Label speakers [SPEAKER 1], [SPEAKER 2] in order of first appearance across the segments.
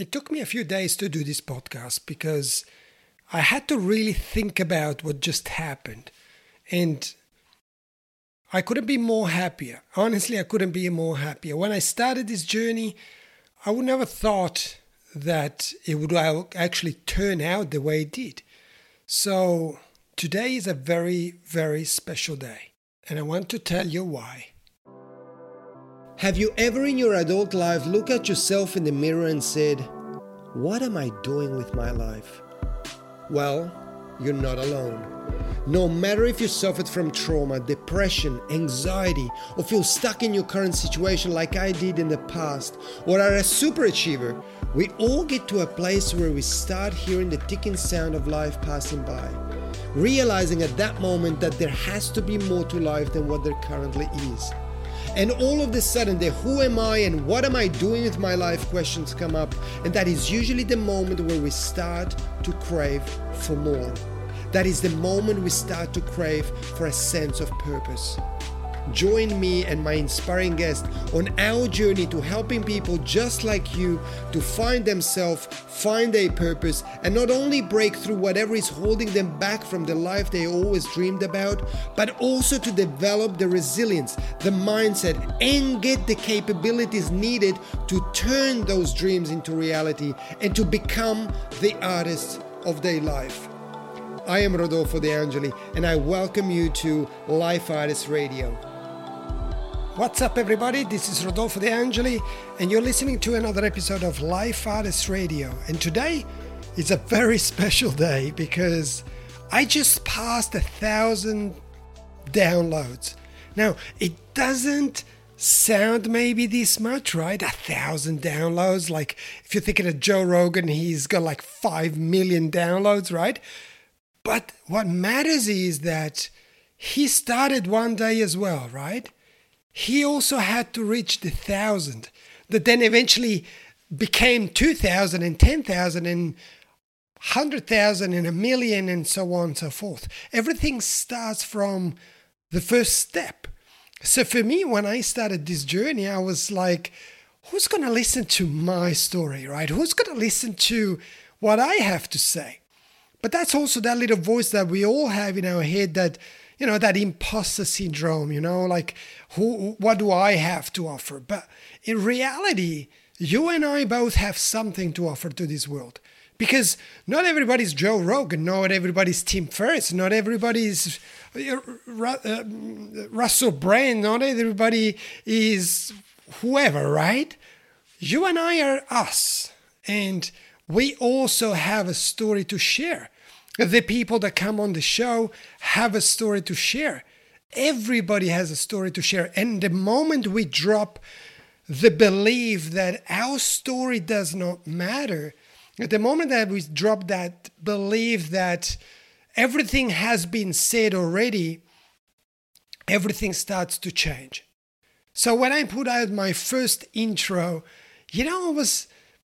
[SPEAKER 1] It took me a few days to do this podcast because I had to really think about what just happened. And I couldn't be more happier. Honestly, I couldn't be more happier. When I started this journey, I would never thought that it would uh, actually turn out the way it did. So today is a very, very special day. And I want to tell you why.
[SPEAKER 2] Have you ever in your adult life looked at yourself in the mirror and said, What am I doing with my life? Well, you're not alone. No matter if you suffered from trauma, depression, anxiety, or feel stuck in your current situation like I did in the past, or are a superachiever, we all get to a place where we start hearing the ticking sound of life passing by, realizing at that moment that there has to be more to life than what there currently is. And all of a sudden, the who am I and what am I doing with my life questions come up. And that is usually the moment where we start to crave for more. That is the moment we start to crave for a sense of purpose. Join me and my inspiring guest on our journey to helping people just like you to find themselves, find their purpose, and not only break through whatever is holding them back from the life they always dreamed about, but also to develop the resilience, the mindset, and get the capabilities needed to turn those dreams into reality and to become the artists of their life. I am Rodolfo De Angeli, and I welcome you to Life Artist Radio.
[SPEAKER 1] What's up, everybody? This is Rodolfo De Angeli, and you're listening to another episode of Life Artist Radio. And today is a very special day because I just passed a thousand downloads. Now, it doesn't sound maybe this much, right? A thousand downloads. Like, if you're thinking of Joe Rogan, he's got like five million downloads, right? But what matters is that he started one day as well, right? He also had to reach the thousand that then eventually became 2,000 and 10,000 and 100,000 and a million and so on and so forth. Everything starts from the first step. So for me, when I started this journey, I was like, who's going to listen to my story, right? Who's going to listen to what I have to say? But that's also that little voice that we all have in our head that you know that imposter syndrome you know like who what do i have to offer? But in reality you and i both have something to offer to this world. Because not everybody's joe rogan not everybody's tim ferriss not everybody's uh, uh, russell brand not everybody is whoever right? You and i are us and we also have a story to share the people that come on the show have a story to share. Everybody has a story to share. And the moment we drop the belief that our story does not matter, at the moment that we drop that belief that everything has been said already, everything starts to change. So when I put out my first intro, you know, I was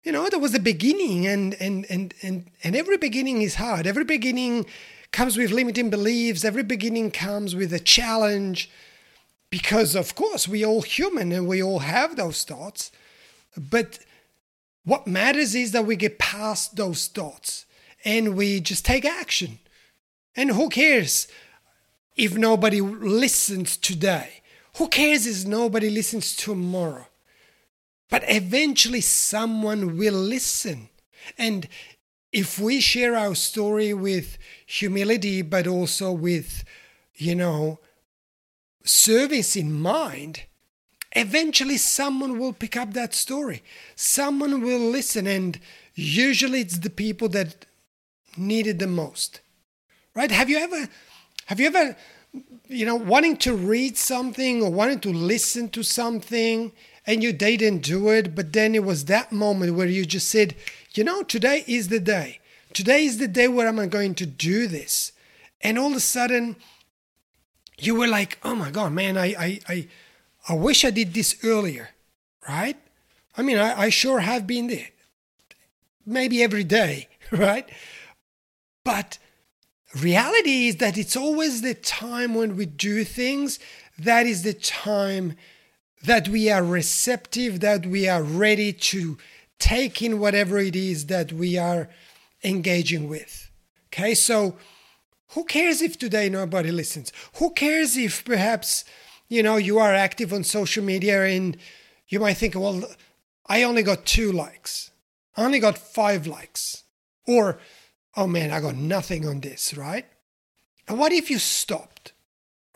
[SPEAKER 1] you know there was a beginning and and and and, and every beginning is hard. Every beginning comes with limiting beliefs. Every beginning comes with a challenge. Because of course we all human and we all have those thoughts. But what matters is that we get past those thoughts and we just take action. And who cares if nobody listens today? Who cares if nobody listens tomorrow but eventually, someone will listen. And if we share our story with humility, but also with, you know, service in mind, eventually someone will pick up that story. Someone will listen. And usually it's the people that need it the most. Right? Have you ever, have you ever, you know, wanting to read something or wanting to listen to something? And you didn't do it, but then it was that moment where you just said, you know, today is the day. Today is the day where I'm going to do this. And all of a sudden, you were like, oh my God, man, I, I, I, I wish I did this earlier, right? I mean, I, I sure have been there. Maybe every day, right? But reality is that it's always the time when we do things that is the time that we are receptive, that we are ready to take in whatever it is that we are engaging with. Okay, so who cares if today nobody listens? Who cares if perhaps, you know, you are active on social media and you might think, well, I only got two likes, I only got five likes. Or, oh man, I got nothing on this, right? And what if you stopped?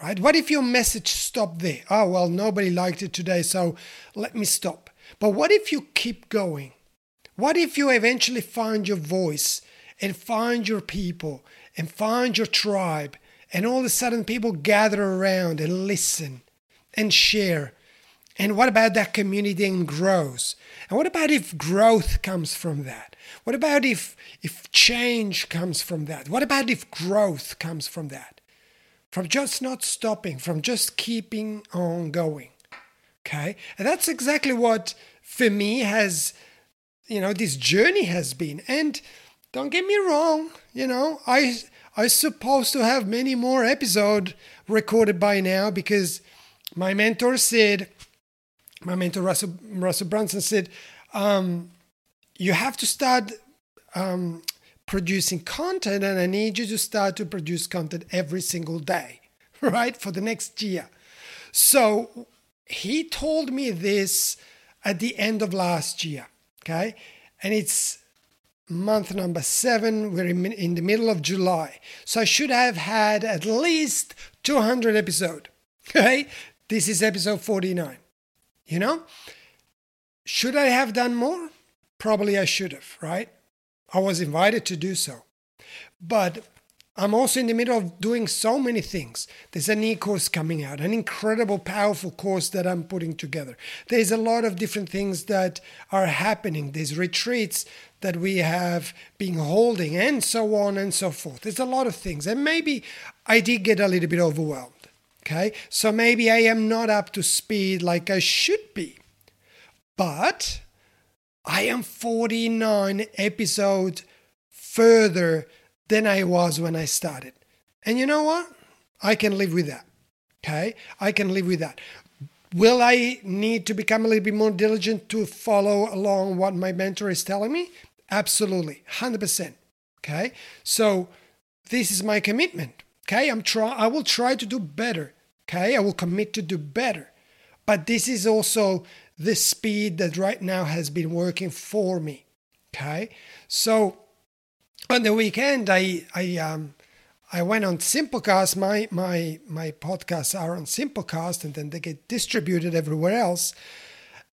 [SPEAKER 1] Right? What if your message stopped there? Oh, well, nobody liked it today, so let me stop. But what if you keep going? What if you eventually find your voice and find your people and find your tribe, and all of a sudden people gather around and listen and share? And what about that community and grows? And what about if growth comes from that? What about if if change comes from that? What about if growth comes from that? From just not stopping, from just keeping on going. Okay? And that's exactly what for me has you know this journey has been. And don't get me wrong, you know, I I supposed to have many more episodes recorded by now because my mentor said my mentor Russell, Russell Brunson said, um, you have to start um, producing content, and I need you to start to produce content every single day, right, for the next year. So he told me this at the end of last year, okay, and it's month number seven. We're in, in the middle of July, so I should have had at least 200 episode. Okay, this is episode 49. You know, should I have done more? Probably I should have, right? I was invited to do so. But I'm also in the middle of doing so many things. There's an e-course coming out, an incredible, powerful course that I'm putting together. There's a lot of different things that are happening. There's retreats that we have been holding, and so on and so forth. There's a lot of things. And maybe I did get a little bit overwhelmed. Okay, so maybe I am not up to speed like I should be. But I am 49 episodes further than I was when I started. And you know what? I can live with that. Okay? I can live with that. Will I need to become a little bit more diligent to follow along what my mentor is telling me? Absolutely. 100%. Okay? So this is my commitment. Okay? I'm try I will try to do better. Okay? I will commit to do better. But this is also the speed that right now has been working for me. Okay, so on the weekend, I I um I went on Simplecast. My my my podcasts are on Simplecast, and then they get distributed everywhere else.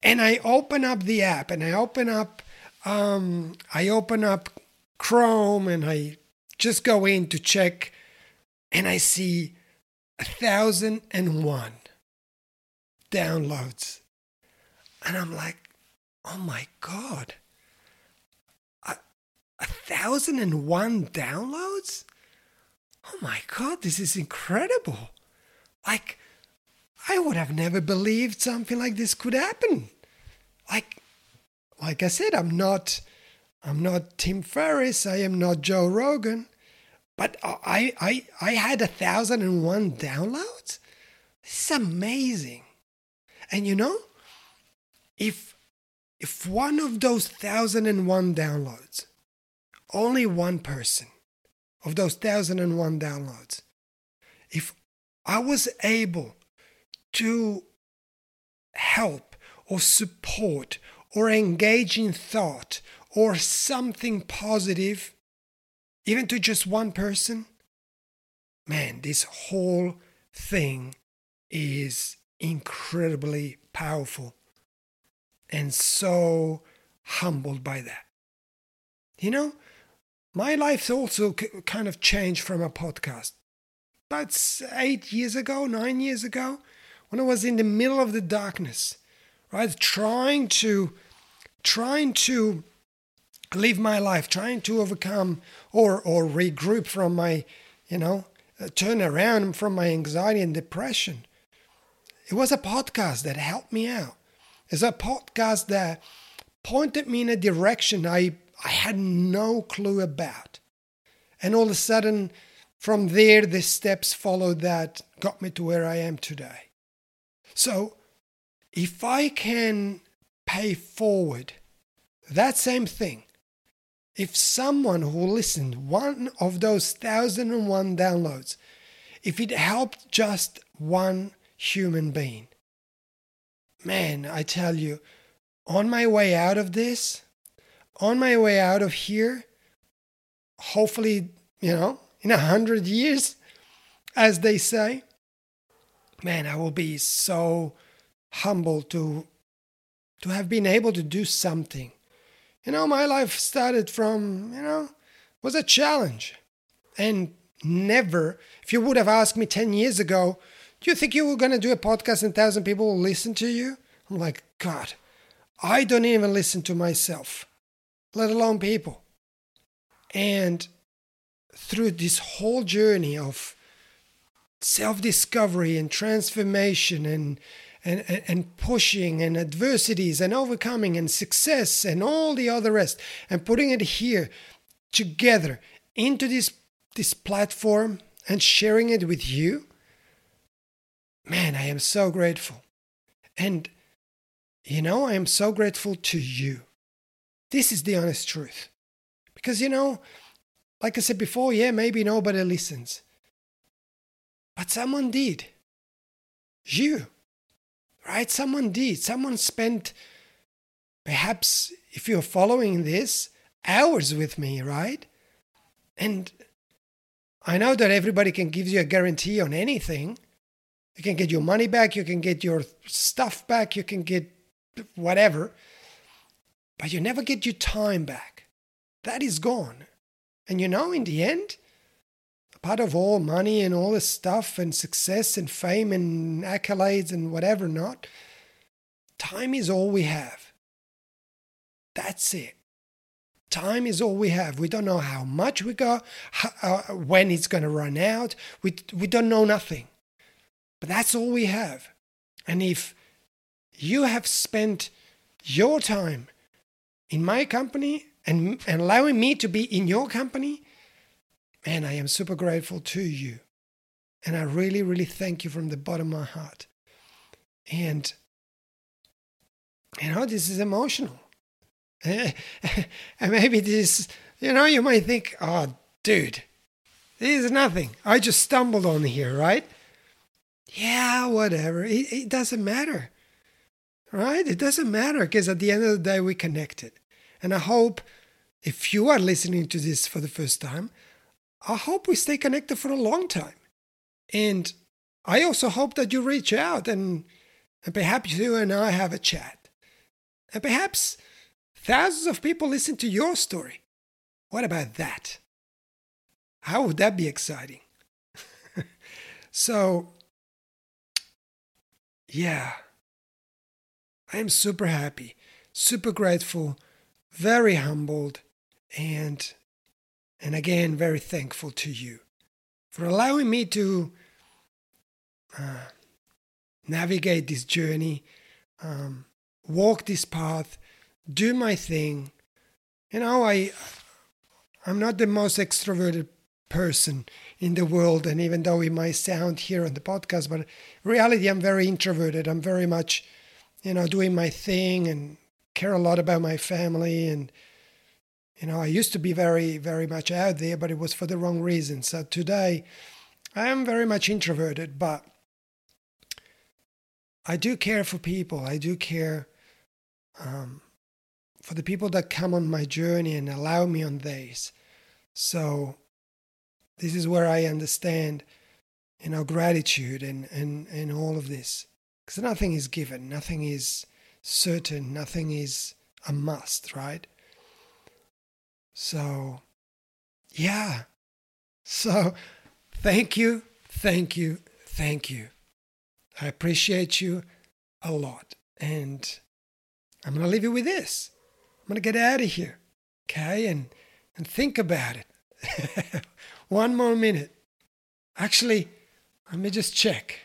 [SPEAKER 1] And I open up the app, and I open up um I open up Chrome, and I just go in to check, and I see a thousand and one downloads and I'm like, oh my God, a, a thousand and one downloads? Oh my God, this is incredible. Like, I would have never believed something like this could happen. Like, like I said, I'm not, I'm not Tim Ferriss. I am not Joe Rogan, but I, I, I had a thousand and one downloads. This is amazing. And you know, if if one of those 1001 downloads only one person of those 1001 downloads if i was able to help or support or engage in thought or something positive even to just one person man this whole thing is incredibly powerful and so humbled by that. You know, my life also kind of changed from a podcast. About eight years ago, nine years ago, when I was in the middle of the darkness, right, trying to, trying to live my life, trying to overcome or or regroup from my, you know, uh, turn around from my anxiety and depression. It was a podcast that helped me out is a podcast that pointed me in a direction I, I had no clue about. And all of a sudden, from there, the steps followed that got me to where I am today. So, if I can pay forward that same thing, if someone who listened one of those thousand and one downloads, if it helped just one human being, man, I tell you, on my way out of this, on my way out of here, hopefully, you know, in a hundred years, as they say, man, I will be so humbled to to have been able to do something. You know, my life started from, you know, was a challenge. And never, if you would have asked me 10 years ago, do you think you were going to do a podcast and 1,000 people will listen to you? I'm like, God, I don't even listen to myself, let alone people. And through this whole journey of self discovery and transformation and, and, and pushing and adversities and overcoming and success and all the other rest and putting it here together into this this platform and sharing it with you man i am so grateful and you know i am so grateful to you this is the honest truth because you know like i said before yeah maybe nobody listens but someone did. You. Right? Someone did. Someone spent, perhaps, if you're following this, hours with me, right? And I know that everybody can give you a guarantee on anything. You can get your money back, you can get your stuff back, you can get whatever, but you never get your time back. That is gone. And you know, in the end, part of all money and all this stuff and success and fame and accolades and whatever not, time is all we have. That's it. Time is all we have. We don't know how much we got, how, uh, when it's going to run out. We, we don't know nothing. But that's all we have. And if you have spent your time in my company and, and allowing me to be in your company, man, I am super grateful to you. And I really, really thank you from the bottom of my heart. And, you know, this is emotional. and maybe this, you know, you might think, oh, dude, this is nothing. I just stumbled on here, right? Yeah, whatever. It, it doesn't matter, right? It doesn't matter because at the end of the day, we connected. And I hope if you are listening to this for the first time, I hope we stay connected for a long time. And I also hope that you reach out and, and perhaps you and I have a chat. And perhaps thousands of people listen to your story. What about that? How would that be exciting? so, yeah, I am super happy, super grateful, very humbled, and and again, very thankful to you for allowing me to uh, navigate this journey, um, walk this path, do my thing. You know, I I'm not the most extroverted person in the world, and even though it might sound here on the podcast, but reality, I'm very introverted. I'm very much, you know, doing my thing and care a lot about my family and you know, I used to be very, very much out there, but it was for the wrong reasons. So today, I am very much introverted, but I do care for people. I do care um, for the people that come on my journey and allow me on theirs. So this is where I understand, you know, gratitude and, and, and all of this. Because nothing is given, nothing is certain, nothing is a must, right? So, yeah. So, thank you, thank you, thank you. I appreciate you a lot. And I'm going to leave you with this. I'm going to get out of here. Okay? And, and think about it. One more minute. Actually, let me just check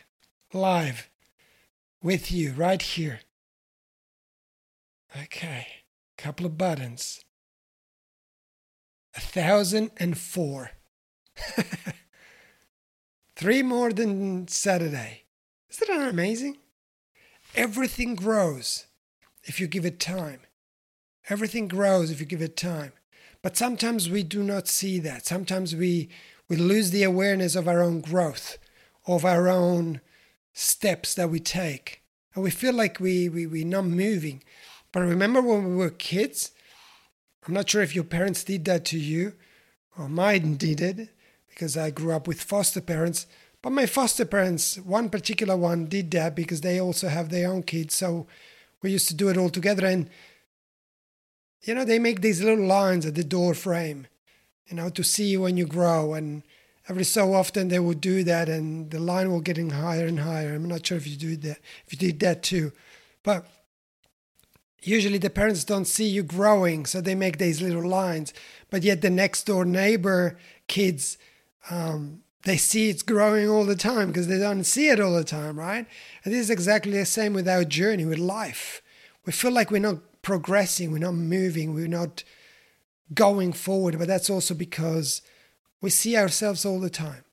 [SPEAKER 1] live with you right here. Okay. Couple of buttons a thousand and four. Three more than Saturday. Isn't that amazing? Everything grows if you give it time. Everything grows if you give it time. But sometimes we do not see that. Sometimes we, we lose the awareness of our own growth, of our own steps that we take. And we feel like we, we, we're not moving. But remember when we were kids? I'm not sure if your parents did that to you, or mine did it, because I grew up with foster parents. But my foster parents, one particular one, did that because they also have their own kids. So we used to do it all together. And you know, they make these little lines at the door frame, you know, to see when you grow. And every so often they would do that, and the line will getting higher and higher. I'm not sure if you do that, if you did that too, but usually the parents don't see you growing, so they make these little lines. But yet the next door neighbor kids, um, they see it's growing all the time because they don't see it all the time, right? And this is exactly the same with our journey with life. We feel like we're not progressing, we're not moving, we're not going forward. But that's also because we see ourselves all the time.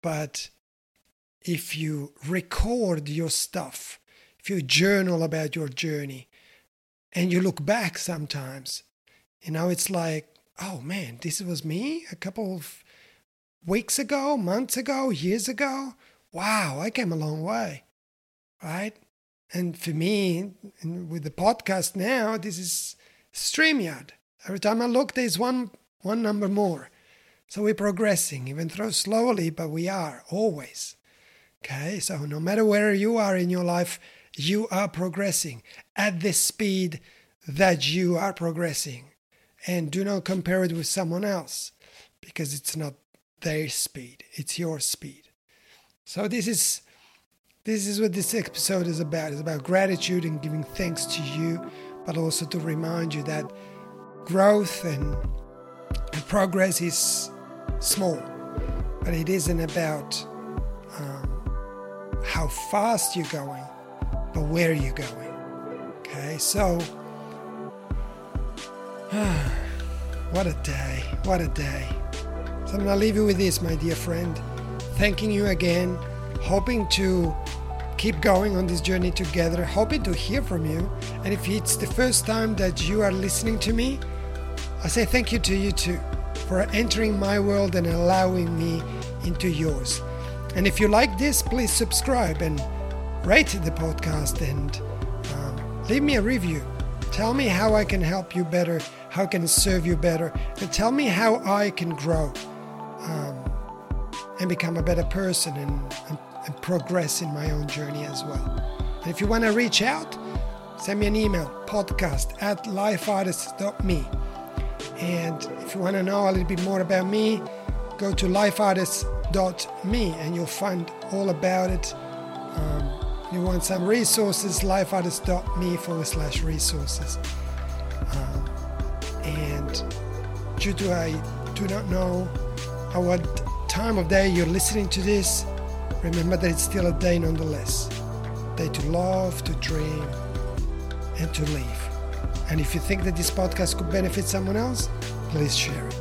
[SPEAKER 1] But if you record your stuff, if you journal about your journey, and you look back sometimes, you know, it's like, oh man, this was me a couple of weeks ago, months ago, years ago. Wow, I came a long way, right? And for me, with the podcast now, this is StreamYard. Every time I look, there's one one number more. So we're progressing, even though slowly, but we are always. Okay, so no matter where you are in your life, you are progressing at the speed that you are progressing. And do not compare it with someone else because it's not their speed, it's your speed. So this is this is what this episode is about. It's about gratitude and giving thanks to you, but also to remind you that growth and, progress is small, but it isn't about um, how fast you're going, but where you're going. Okay, so what a day! What a day! So I'm gonna leave you with this, my dear friend. Thanking you again, hoping to keep going on this journey together. Hoping to hear from you. And if it's the first time that you are listening to me, I say thank you to you too for entering my world and allowing me into yours. And if you like this, please subscribe and rate the podcast and um, leave me a review. Tell me how I can help you better, how I can serve you better, and tell me how I can grow um, and become a better person and, and and progress in my own journey as well. And if you want to reach out, send me an email podcast at lifeartist.me. And if you want to know a little bit more about me, go to lifeartist.me and you'll find all about it. Um, you want some resources, lifeartist.me forward slash resources. Um, and due to I do not know at what time of day you're listening to this, remember that it's still a day nonetheless. Day to love, to dream, and to live. And if you think that this podcast could benefit someone else, please share it.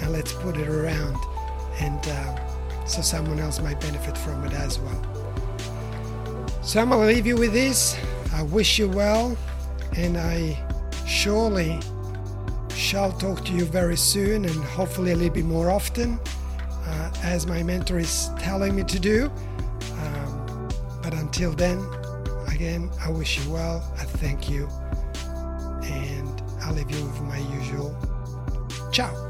[SPEAKER 1] And let's put it around and uh, so someone else might benefit from it as well. So I'm going to leave you with this. I wish you well, and I surely shall talk to you very soon and hopefully a little bit more often uh, as my mentor is telling me to do. Um, but until then, again, I wish you well. I thank you. And I'll leave you with my usual ciao.